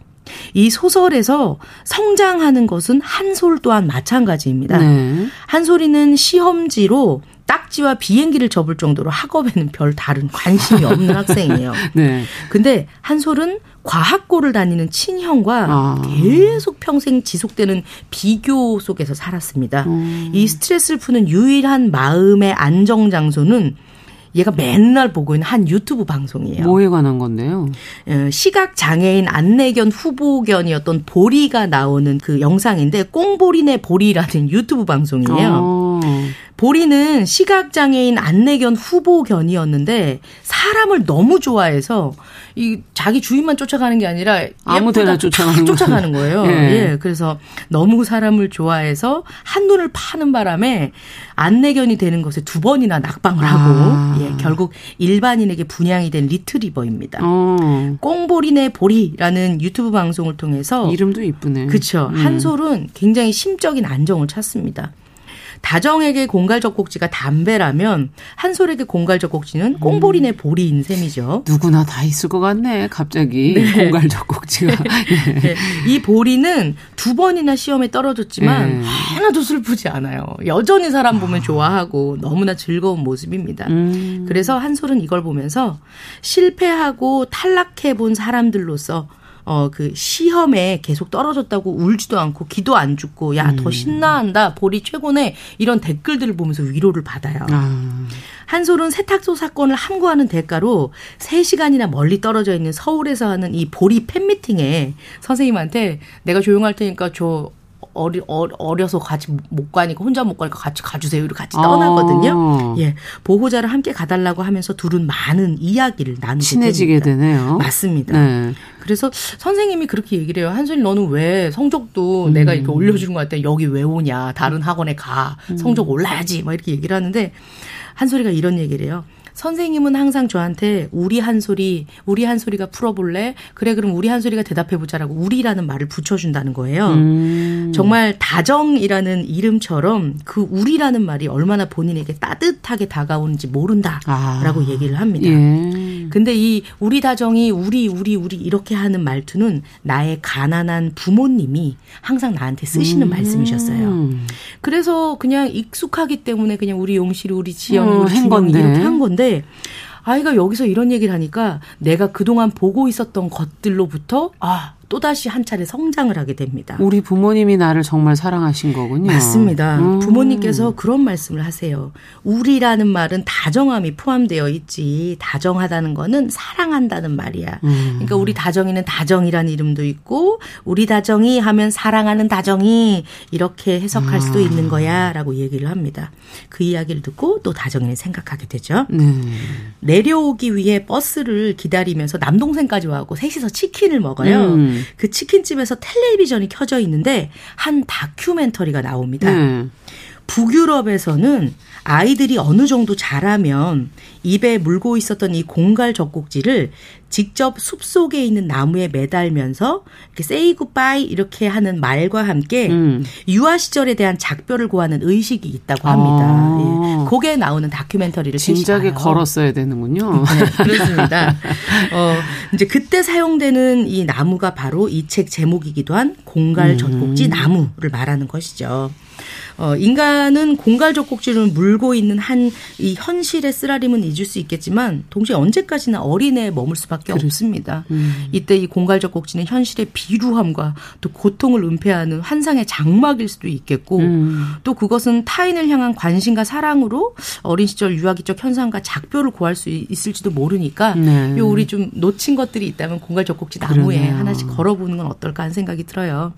이 소설에서 성장하는 것은 한솔 또한 마찬가지입니다. 네. 한솔이는 시험지로 딱지와 비행기를 접을 정도로 학업에는 별 다른 관심이 없는 학생이에요. 네. 근데 한솔은 과학고를 다니는 친형과 아. 계속 평생 지속되는 비교 속에서 살았습니다. 음. 이 스트레스를 푸는 유일한 마음의 안정 장소는 얘가 맨날 보고 있는 한 유튜브 방송이에요. 뭐에 관한 건데요? 어, 시각 장애인 안내견 후보견이었던 보리가 나오는 그 영상인데 꽁보리네 보리라는 유튜브 방송이에요. 어. 보리는 시각 장애인 안내견 후보견이었는데 사람을 너무 좋아해서 이 자기 주인만 쫓아가는 게 아니라 아무 데나 예쁘다 쫓아가는. 쫓아가는 거예요. 예. 예. 그래서 너무 사람을 좋아해서 한눈을 파는 바람에 안내견이 되는 것에 두 번이나 낙방을 하고 아. 예, 결국 일반인에게 분양이 된 리트리버입니다. 어. 꽁보리네 보리라는 유튜브 방송을 통해서 이름도 이쁘네. 그렇죠. 음. 한솔은 굉장히 심적인 안정을 찾습니다. 다정에게 공갈 젖꼭지가 담배라면 한솔에게 공갈 젖꼭지는 꽁보리네 보리인 셈이죠. 누구나 다 있을 것 같네. 갑자기 공갈 젖꼭지가. 예. 네. 이 보리는 두 번이나 시험에 떨어졌지만 네. 하나도 슬프지 않아요. 여전히 사람 보면 좋아하고 너무나 즐거운 모습입니다. 음. 그래서 한솔은 이걸 보면서 실패하고 탈락해 본 사람들로서 어, 그 시험에 계속 떨어졌다고 울지도 않고 기도 안 죽고 야, 음. 더 신나한다. 보리 최고네. 이런 댓글들을 보면서 위로를 받아요. 아. 한솔은 세탁소 사건을 함구하는 대가로 3시간이나 멀리 떨어져 있는 서울에서 하는 이 보리 팬미팅에 선생님한테 내가 조용할 테니까 저 어리, 어, 어려서 같이 못 가니까 혼자 못 가니까 같이 가주세요. 이렇게 같이 떠나거든요. 어. 예. 보호자를 함께 가달라고 하면서 둘은 많은 이야기를 나누게 친해지게 됩니다. 되네요. 맞습니다. 네. 그래서 선생님이 그렇게 얘기를 해요. 한솔이 너는 왜 성적도 음. 내가 이렇게 올려주는 것 같아. 여기 왜 오냐. 다른 학원에 가. 음. 성적 올라야지. 막 이렇게 얘기를 하는데 한솔이가 이런 얘기를 해요. 선생님은 항상 저한테 우리 한솔이 우리 한솔이가 풀어볼래? 그래 그럼 우리 한솔이가 대답해보자라고 우리라는 말을 붙여준다는 거예요. 음. 정말 다정이라는 이름처럼 그 우리라는 말이 얼마나 본인에게 따뜻하게 다가오는지 모른다라고 아. 얘기를 합니다. 예. 근데 이 우리 다정이 우리 우리 우리 이렇게 하는 말투는 나의 가난한 부모님이 항상 나한테 쓰시는 말씀이셨어요. 음. 그래서 그냥 익숙하기 때문에 그냥 우리 용실이 우리 지영이 어, 우리 한 건데. 이렇게 한 건데 그런데 아이가 여기서 이런 얘기를 하니까 내가 그동안 보고 있었던 것들로부터 아 또다시 한 차례 성장을 하게 됩니다. 우리 부모님이 나를 정말 사랑하신 거군요. 맞습니다. 음. 부모님께서 그런 말씀을 하세요. 우리라는 말은 다정함이 포함되어 있지. 다정하다는 거는 사랑한다는 말이야. 음. 그러니까 우리 다정이는 다정이라는 이름도 있고 우리 다정이 하면 사랑하는 다정이 이렇게 해석할 수도 아. 있는 거야라고 얘기를 합니다. 그 이야기를 듣고 또 다정이는 생각하게 되죠. 네. 내려오기 위해 버스를 기다리면서 남동생까지 와고 셋이서 치킨을 먹어요. 음. 그 치킨집에서 텔레비전이 켜져 있는데 한 다큐멘터리가 나옵니다. 네. 북유럽에서는 아이들이 어느 정도 자라면 입에 물고 있었던 이 공갈 젖꼭지를 직접 숲 속에 있는 나무에 매달면서 이렇게 say goodbye 이렇게 하는 말과 함께 음. 유아 시절에 대한 작별을 고하는 의식이 있다고 합니다. 아. 예. 거기에 나오는 다큐멘터리를 진작에. 걸었어야 되는군요. 네, 그렇습니다. 어, 이제 그때 사용되는 이 나무가 바로 이 책 제목이기도 한 공갈 젖꼭지 나무를 말하는 것이죠. 어, 인간은 공갈 젖꼭지를 물고 있는 한 이 현실의 쓰라림은 잊을 수 있겠지만 동시에 언제까지나 어린애에 머물 수밖에 없습니다. 이때 이 공갈 젖꼭지는 현실의 비루함과 또 고통을 은폐하는 환상의 장막일 수도 있겠고 음. 또 그것은 타인을 향한 관심과 사랑으로 어린 시절 유아기적 현상과 작별을 고할 수 있을지도 모르니까 네. 요 우리 좀 놓친 것들이 있다면 공갈 젖꼭지 나무에 그러네요. 하나씩 걸어보는 건 어떨까 하는 생각이 들어요.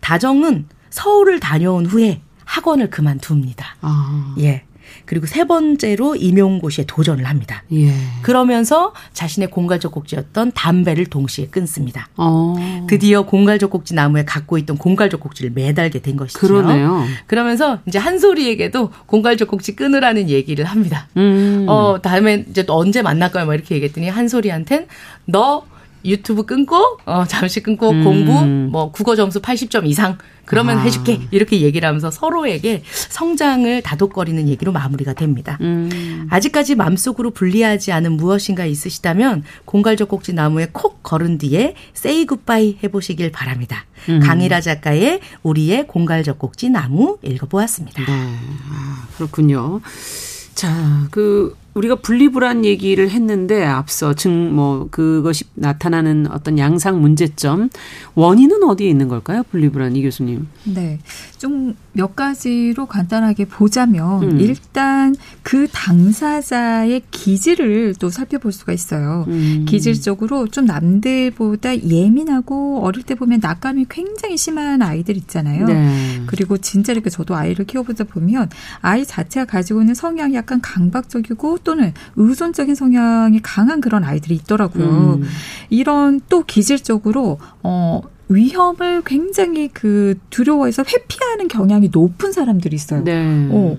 다정은 서울을 다녀온 후에 학원을 그만둡니다. 아. 예. 그리고 세 번째로 임용고시에 도전을 합니다. 예. 그러면서 자신의 공갈적 꼭지였던 담배를 동시에 끊습니다. 어. 드디어 공갈적 꼭지 나무에 갖고 있던 공갈적 꼭지를 매달게 된 것이죠. 그러네요. 그러면서 이제 한소리에게도 공갈적 꼭지 끊으라는 얘기를 합니다. 음. 어, 다음에 이제 또 언제 만날까요? 막 이렇게 얘기했더니 한소리한텐 너 유튜브 끊고 어 잠시 끊고 음. 공부 뭐 국어 점수 80점 이상 그러면 아. 해줄게 이렇게 얘기를 하면서 서로에게 성장을 다독거리는 얘기로 마무리가 됩니다. 음. 아직까지 마음속으로 분리하지 않은 무엇인가 있으시다면 공갈적 꼭지 나무에 콕 걸은 뒤에 세이 굿바이 해보시길 바랍니다. 음. 강일아 작가의 우리의 공갈적 꼭지 나무 읽어보았습니다. 네. 아, 그렇군요. 자, 그 우리가 분리불안 얘기를 했는데 앞서 증 뭐 그것이 나타나는 어떤 양상 문제점 원인은 어디에 있는 걸까요? 분리불안 이 교수님. 네. 좀 몇 가지로 간단하게 보자면 음. 일단 그 당사자의 기질을 또 살펴볼 수가 있어요. 음. 기질적으로 좀 남들보다 예민하고 어릴 때 보면 낙감이 굉장히 심한 아이들 있잖아요. 네. 그리고 진짜 이렇게 저도 아이를 키워보다 보면 아이 자체가 가지고 있는 성향이 약간 강박적이고 또는 의존적인 성향이 강한 그런 아이들이 있더라고요. 음. 이런 또 기질적으로 어 위험을 굉장히 그 두려워해서 회피하는 경향이 높은 사람들이 있어요. 네. 어,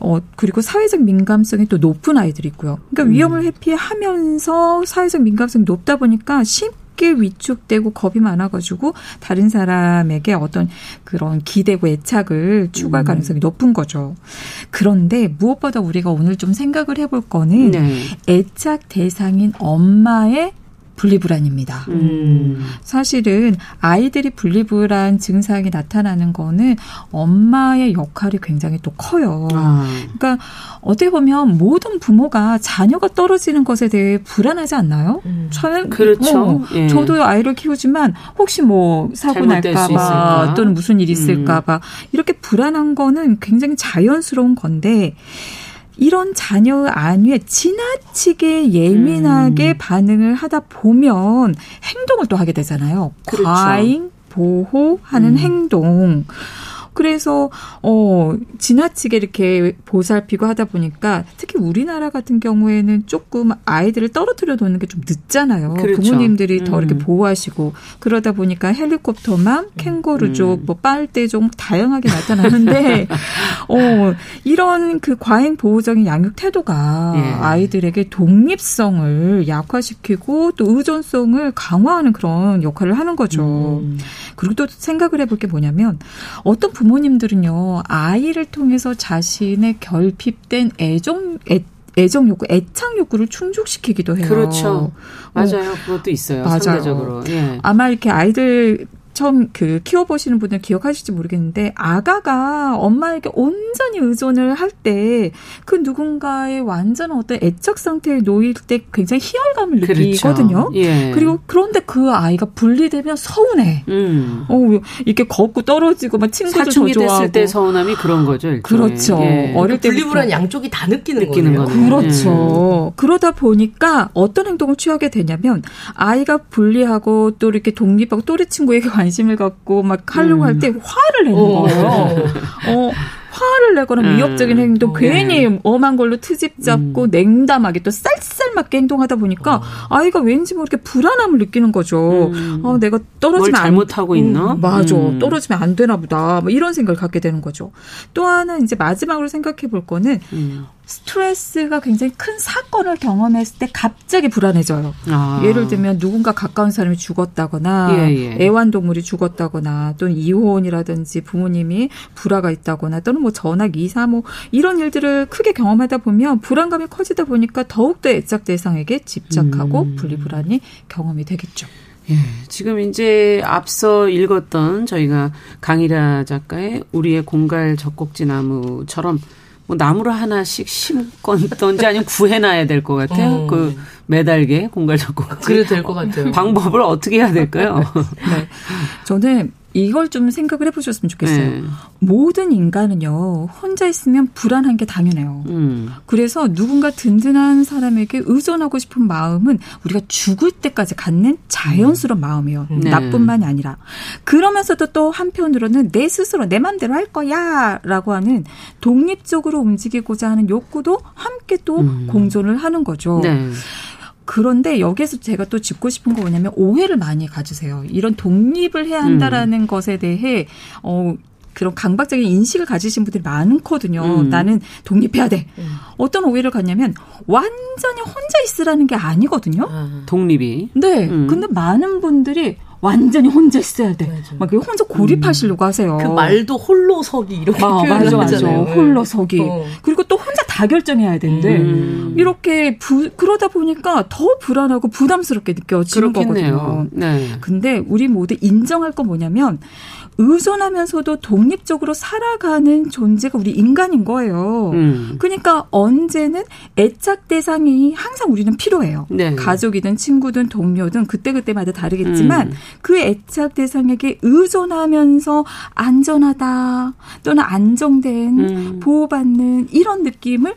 어, 그리고 사회적 민감성이 또 높은 아이들이 있고요. 그러니까 음. 위험을 회피하면서 사회적 민감성이 높다 보니까 쉽게 위축되고 겁이 많아가지고 다른 사람에게 어떤 그런 기대고 애착을 추구할 음. 가능성이 높은 거죠. 그런데 무엇보다 우리가 오늘 좀 생각을 해볼 거는 네. 애착 대상인 엄마의 분리불안입니다. 음. 사실은 아이들이 분리불안 증상이 나타나는 거는 엄마의 역할이 굉장히 또 커요. 아. 그러니까 어떻게 보면 모든 부모가 자녀가 떨어지는 것에 대해 불안하지 않나요? 음. 저는 그렇죠. 어, 예. 저도 아이를 키우지만 혹시 뭐 사고 날까봐 또는 무슨 일이 있을까봐 음. 이렇게 불안한 거는 굉장히 자연스러운 건데. 이런 자녀의 안위에 지나치게 예민하게 음. 반응을 하다 보면 행동을 또 하게 되잖아요. 그렇죠. 과잉 보호하는 음. 행동. 그래서 어 지나치게 이렇게 보살피고 하다 보니까 특히 우리나라 같은 경우에는 조금 아이들을 떨어뜨려 놓는 게 좀 늦잖아요. 그렇죠. 부모님들이 음. 더 이렇게 음. 보호하시고 그러다 보니까 헬리콥터만 캥거루족 음. 뭐 빨대족 다양하게 나타나는데 어 이런 그 과잉 보호적인 양육 태도가 예. 아이들에게 독립성을 약화시키고 또 의존성을 강화하는 그런 역할을 하는 거죠. 음. 그리고 또 생각을 해볼 게 뭐냐면 어떤 부모 부모님들은요, 아이를 통해서 자신의 결핍된 애정, 애, 애정 욕구, 애착 욕구를 충족시키기도 해요. 그렇죠. 맞아요. 어, 그것도 있어요. 맞아요. 상대적으로. 예. 아마 이렇게 아이들 처음 그 키워보시는 분들 기억하실지 모르겠는데 아가가 엄마에게 온전히 의존을 할 때 그 누군가의 완전한 어떤 애착 상태에 놓일 때 굉장히 희열감을 그렇죠. 느끼거든요. 예. 그리고 그런데 그 아이가 분리되면 서운해. 음. 어 이렇게 걷고 떨어지고 막 친구들 사춘기 됐을 때 서운함이 그런 거죠. 일종의. 그렇죠. 예. 어릴 때 분리불안 양쪽이 다 느끼는, 느끼는 거네요. 그렇죠. 예. 그러다 보니까 어떤 행동을 취하게 되냐면 아이가 분리하고 또 이렇게 독립하고 또래 친구에게 관 관심을 갖고 막 하려고 음. 할때 화를 내는 어. 거예요. 어, 화를 내거나 음. 위협적인 행동, 음. 괜히 엄한 걸로 트집 잡고 음. 냉담하게 또 쌀쌀맞게 행동하다 보니까 어. 아이가 왠지 모르게 불안함을 느끼는 거죠. 음. 어, 내가 떨어지면 잘못하고 안, 있나? 음, 맞아. 음. 떨어지면 안 되나 보다. 뭐 이런 생각을 갖게 되는 거죠. 또 하나 이제 마지막으로 생각해 볼 거는 스트레스가 굉장히 큰 사건을 경험했을 때 갑자기 불안해져요. 아. 예를 들면 누군가 가까운 사람이 죽었다거나 예, 예. 애완동물이 죽었다거나 또는 이혼이라든지 부모님이 불화가 있다거나 또는 뭐 전학 이사 뭐 이런 일들을 크게 경험하다 보면 불안감이 커지다 보니까 더욱더 애착 대상에게 집착하고 음. 분리불안이 경험이 되겠죠. 예, 지금 이제 앞서 읽었던 저희가 강일아 작가의 우리의 공갈 젖꼭지 나무처럼 뭐 나무를 하나씩 심건던지 아니면 구해놔야 될 것 같아요. 어. 그 매달게 공갈 젖꼭지. 그래도 될 것 같아요. 방법을 어떻게 해야 될까요? 네. 저는 이걸 좀 생각을 해보셨으면 좋겠어요. 네. 모든 인간은요 혼자 있으면 불안한 게 당연해요. 음. 그래서 누군가 든든한 사람에게 의존하고 싶은 마음은 우리가 죽을 때까지 갖는 자연스러운 마음이에요. 네. 나뿐만이 아니라 그러면서도 또 한편으로는 내 스스로 내 맘대로 할 거야라고 하는 독립적으로 움직이고자 하는 욕구도 함께 또 음. 공존을 하는 거죠. 네. 그런데 여기에서 제가 또 짚고 싶은 거 뭐냐면 오해를 많이 가지세요. 이런 독립을 해야 한다라는 음. 것에 대해 어 그런 강박적인 인식을 가지신 분들이 많거든요. 음. 나는 독립해야 돼. 음. 어떤 오해를 갖냐면 완전히 혼자 있으라는 게 아니거든요. 아. 독립이. 네. 음. 근데 많은 분들이 완전히 혼자 있어야 돼. 맞아. 막 혼자 고립하시려고 음. 하세요. 그 말도 홀로서기 이렇게 아, 맞아, 맞아. 홀로서기. 어. 그리고 또 혼자 다 결정해야 되는데 음. 이렇게 부, 그러다 보니까 더 불안하고 부담스럽게 느껴지는 그렇겠네요. 거거든요. 네. 근데 우리 모두 인정할 건 뭐냐면 의존하면서도 독립적으로 살아가는 존재가 우리 인간인 거예요. 음. 그러니까 언제는 애착 대상이 항상 우리는 필요해요. 네. 가족이든 친구든 동료든 그때그때마다 다르겠지만 음. 그 애착 대상에게 의존하면서 안전하다 또는 안정된 음. 보호받는 이런 느낌을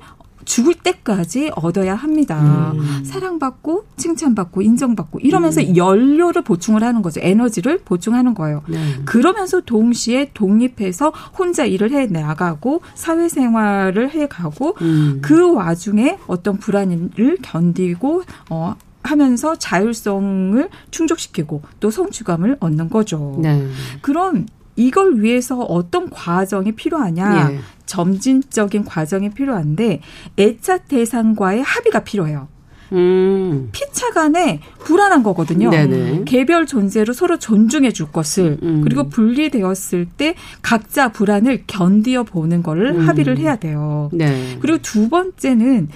죽을 때까지 얻어야 합니다. 음. 사랑받고 칭찬받고 인정받고 이러면서 음. 연료를 보충을 하는 거죠. 에너지를 보충하는 거예요. 네. 그러면서 동시에 독립해서 혼자 일을 해 나가고 사회생활을 해 가고 음. 그 와중에 어떤 불안을 견디고 어 하면서 자율성을 충족시키고 또 성취감을 얻는 거죠. 네. 그럼 이걸 위해서 어떤 과정이 필요하냐? 예. 점진적인 과정이 필요한데 애착 대상과의 합의가 필요해요. 음. 피차 간에 불안한 거거든요. 네네. 개별 존재로 서로 존중해 줄 것을 음. 그리고 분리되었을 때 각자 불안을 견디어 보는 거를 음. 합의를 해야 돼요. 네. 그리고 두 번째는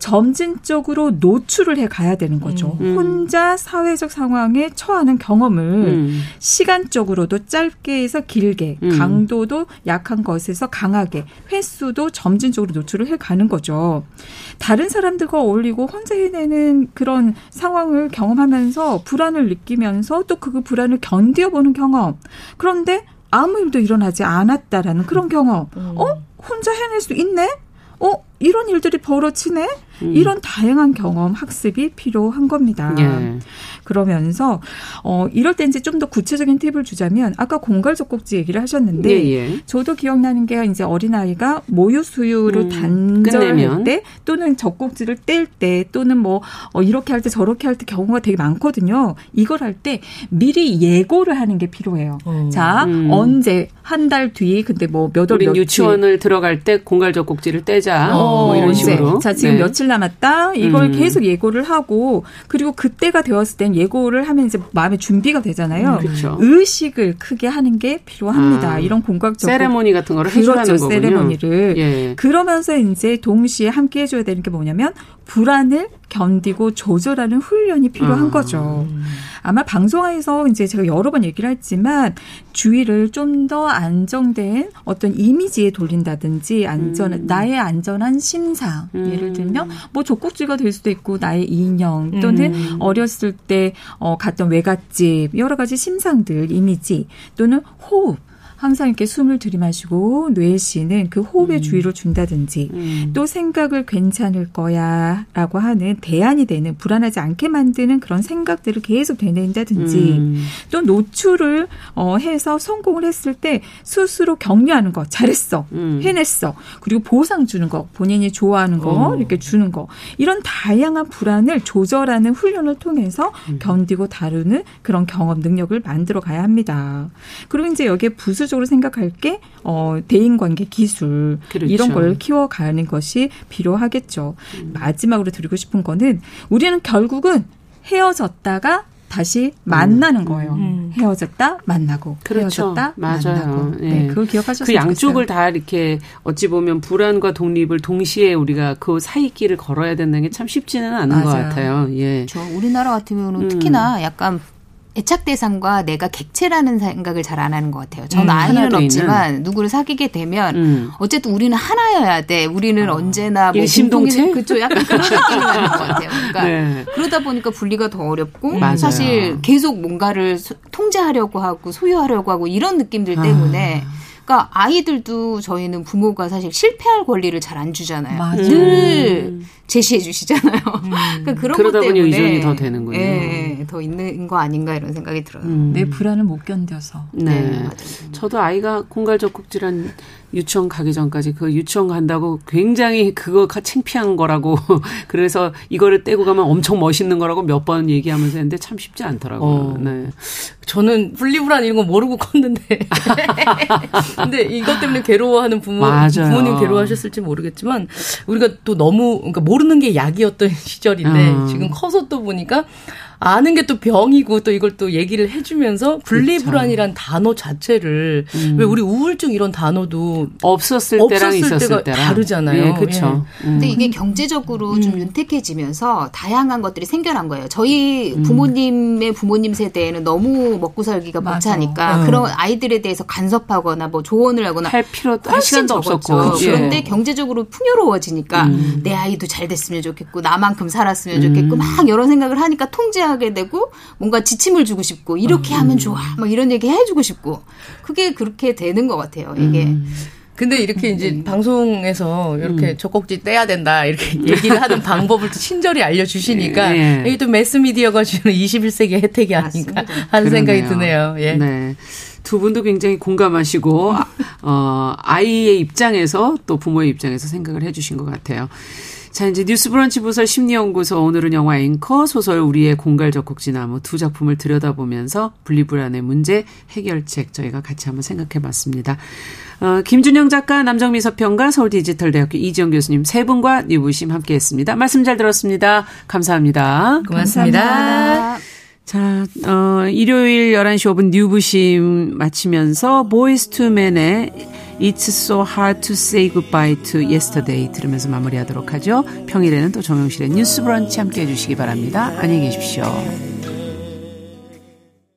점진적으로 노출을 해 가야 되는 거죠. 음. 혼자 사회적 상황에 처하는 경험을 음. 시간적으로도 짧게 해서 길게, 음. 강도도 약한 것에서 강하게, 횟수도 점진적으로 노출을 해 가는 거죠. 다른 사람들과 어울리고 혼자 해내는 그런 상황을 경험하면서 불안을 느끼면서 또 그 불안을 견뎌보는 경험. 그런데 아무 일도 일어나지 않았다라는 그런 경험. 음. 어? 혼자 해낼 수 있네? 어? 이런 일들이 벌어지네? 음. 이런 다양한 경험, 학습이 필요한 겁니다. 예. 그러면서 어 이럴 때 이제 좀 더 구체적인 팁을 주자면 아까 공갈 젖꼭지 얘기를 하셨는데 예, 예. 저도 기억나는 게 이제 어린 아이가 모유 수유를 음, 단절할 때 또는 젖꼭지를 뗄 때 또는 뭐 어, 이렇게 할 때 저렇게 할 때 경우가 되게 많거든요. 이걸 할 때 미리 예고를 하는 게 필요해요. 음. 자 음. 언제 한 달 뒤 근데 뭐 몇월 며칠 유치원을 들어갈 때 공갈 젖꼭지를 떼자 어, 뭐 이런 식으로. 자 지금 네. 며칠 남았다 이걸 음. 계속 예고를 하고 그리고 그때가 되었을 땐 예고를 하면 이제 마음의 준비가 되잖아요. 음, 그렇죠. 의식을 크게 하는 게 필요합니다. 아, 이런 공각적 세레모니 같은 거를 그렇죠, 거군요. 세레모니를 예. 그러면서 이제 동시에 함께 해줘야 되는 게 뭐냐면 불안을 견디고 조절하는 훈련이 필요한 아. 거죠. 아마 방송에서 이제 제가 여러 번 얘기를 했지만 주의를 좀 더 안정된 어떤 이미지에 돌린다든지 안전 음. 나의 안전한 심상 음. 예를 들면 뭐 족국지가 될 수도 있고 나의 인형 또는 음. 어렸을 때 어, 갔던 외갓집 여러 가지 심상들 이미지 또는 호흡 항상 이렇게 숨을 들이마시고 뇌시는 그 호흡에 음. 주의를 준다든지 음. 또 생각을 괜찮을 거야라고 하는 대안이 되는 불안하지 않게 만드는 그런 생각들을 계속 되낸다든지 음. 또 노출을 어 해서 성공을 했을 때 스스로 격려하는 거 잘했어 음. 해냈어 그리고 보상 주는 거 본인이 좋아하는 거 어. 이렇게 주는 거 이런 다양한 불안을 조절하는 훈련을 통해서 음. 견디고 다루는 그런 경험 능력을 만들어 가야 합니다. 그리고 이제 여기에 부수 필수적으로 생각할 게 어, 대인 관계 기술 그렇죠. 이런 걸 키워가는 것이 필요하겠죠. 음. 마지막으로 드리고 싶은 거는 우리는 결국은 헤어졌다가 다시 만나는 음. 거예요. 음. 헤어졌다 만나고 그렇죠. 헤어졌다 맞아요. 만나고. 네. 네, 그걸 기억하셨으면 그 양쪽을 좋겠어요. 다 이렇게 어찌 보면 불안과 독립을 동시에 우리가 그 사이길을 걸어야 된다는 게 참 쉽지는 않은 맞아요. 것 같아요. 예. 그렇죠. 우리나라 같은 경우는 음. 특히나 약간 애착 대상과 내가 객체라는 생각을 잘 안 하는 것 같아요. 저는 음, 아이는 없지만 있는. 누구를 사귀게 되면 음. 어쨌든 우리는 하나여야 돼. 우리는 아. 언제나 뭐 심동체 그쪽 약간 그런 느낌이 나는 것 같아요. 그러니까 네. 그러다 보니까 분리가 더 어렵고 맞아요. 사실 계속 뭔가를 통제하려고 하고 소유하려고 하고 이런 느낌들 때문에 아. 그러니까 아이들도 저희는 부모가 사실 실패할 권리를 잘 안 주잖아요. 맞아. 늘 제시해 주시잖아요. 음. 그러니까 그런 그러다 보니 의존이 더 되는군요. 예, 더 있는 거 아닌가 이런 생각이 들어요. 음. 내 불안을 못 견뎌서. 네. 네. 저도 아이가 공갈적국 질환 유치원 가기 전까지 그 유치원 간다고 굉장히 그거 창피한 거라고 그래서 이거를 떼고 가면 엄청 멋있는 거라고 몇 번 얘기하면서 했는데 참 쉽지 않더라고요. 어. 네. 저는 분리불안 이런 거 모르고 컸는데 근데 이것 때문에 괴로워하는 부모 맞아요. 부모님 괴로워하셨을지 모르겠지만 우리가 또 너무 그러니까 모르는 게 약이었던 시절인데 어. 지금 커서 또 보니까 아는 게 또 병이고 또 이걸 또 얘기를 해주면서 분리불안이란 단어 자체를 음. 왜 우리 우울증 이런 단어도 없었을 때랑 있었을 때랑 다르잖아요. 예, 그렇죠. 예. 음. 근데 이게 경제적으로 음. 좀 윤택해지면서 다양한 것들이 생겨난 거예요. 저희 음. 부모님의 부모님 세대에는 너무 먹고 살기가 벅차니까 음. 그런 아이들에 대해서 간섭하거나 뭐 조언을 하거나 할 필요 할 시간도 없었고 예. 그런데 경제적으로 풍요로워지니까 음. 내 아이도 잘 됐으면 좋겠고 나만큼 살았으면 좋겠고 막 여러 생각을 하니까 통제 하게 되고 뭔가 지침을 주고 싶고 이렇게 음. 하면 좋아 막 이런 얘기 해주고 싶고 그게 그렇게 되는 것 같아요 이게. 음. 근데 이렇게 이제 음. 방송에서 이렇게 음. 젖꼭지 떼야 된다 이렇게 얘기를 하는 방법을 또 친절히 알려주시니까 네. 이게 또 매스미디어가 주는 21세기 혜택이 아닌가 하는 그러네요. 생각이 드네요. 예. 네. 두 분도 굉장히 공감하시고 어, 아이의 입장에서 또 부모의 입장에서 생각을 해주신 것 같아요. 자, 이제 뉴스브런치 부설 심리연구소 오늘은 영화 앵커 소설 우리의 공갈 젖꼭지나무 두 작품을 들여다보면서 분리불안의 문제 해결책 저희가 같이 한번 생각해 봤습니다. 어, 김준영 작가, 남정미 서평가, 서울디지털대학교 이지영 교수님 세 분과 뉴부심 함께 했습니다. 말씀 잘 들었습니다. 감사합니다. 고맙습니다. 감사합니다. 자, 어, 일요일 11시 5분 뉴부심 마치면서 Boyz II Men의 It's so hard to say goodbye to yesterday 들으면서 마무리하도록 하죠. 평일에는 또 정용실의 뉴스 브런치 함께 해주시기 바랍니다. 안녕히 계십시오.